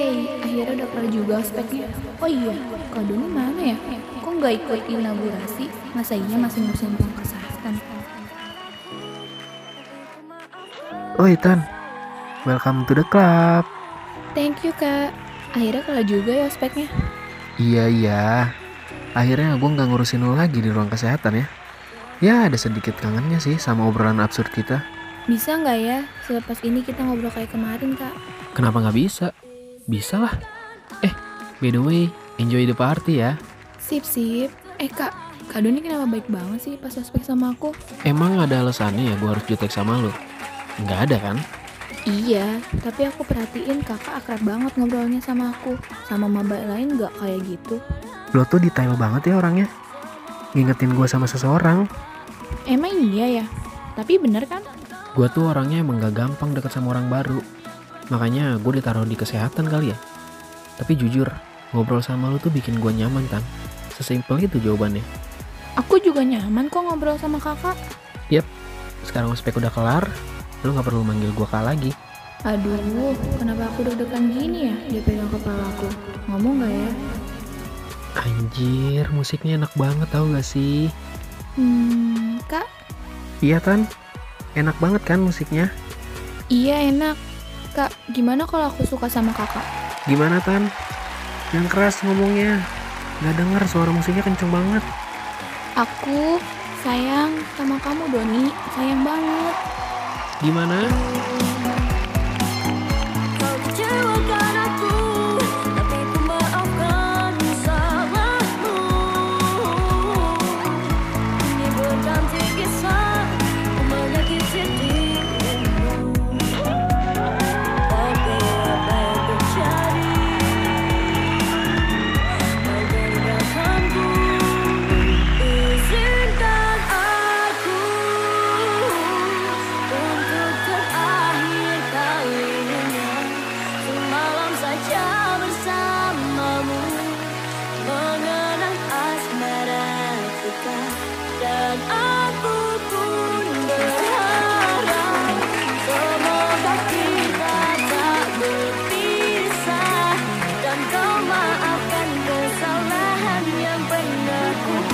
Yeay, akhirnya udah kelar juga ospeknya. Oh iya, Kak Doni mana ya? Kok nggak ikut inaugurasi? Masa iya masih ngurusin uang kesehatan? Oi Tan, welcome to the club. Thank you kak. Akhirnya kelar juga ya ospeknya. Iya iya, akhirnya gue nggak ngurusin lo lagi di ruang kesehatan ya. Ya ada sedikit kangennya sih sama obrolan absurd kita. Bisa nggak ya selepas ini kita ngobrol kayak kemarin kak? Kenapa nggak bisa? Bisa lah. Eh, by the way, enjoy the party ya. Sip sip. Eh kak, Kak Doni kenapa baik banget sih pas ospek sama aku? Emang ada alasannya ya gue harus jutek sama lo? Nggak ada kan? Iya, tapi aku perhatiin kakak akrab banget ngobrolnya sama aku. Sama maba lain nggak kayak gitu. Lo tuh detail banget ya orangnya. Ngingetin gue sama seseorang. Emang iya ya? Tapi bener kan? Gue tuh orangnya emang gak gampang deket sama orang baru. Makanya gue ditaruh di kesehatan kali ya. Tapi jujur, ngobrol sama lu tuh bikin gue nyaman, Tan. Sesimpel itu jawabannya. Aku juga nyaman kok ngobrol sama kakak. Sekarang ospek udah kelar, lu gak perlu manggil gue kak lagi. Aduh, kenapa aku deg-degan gini ya dia pegang kepala aku? Ngomong gak ya? Anjir, musiknya enak banget tau gak sih? Hmm, kak? Iya, Tan. Enak banget kan musiknya? Iya enak. Kak, gimana kalau aku suka sama kakak? Gimana, Tan? Yang keras ngomongnya. Gak denger suara musiknya kenceng banget. Aku sayang sama kamu Doni, sayang banget. Gimana? maafkan kesalahan yang pernah ku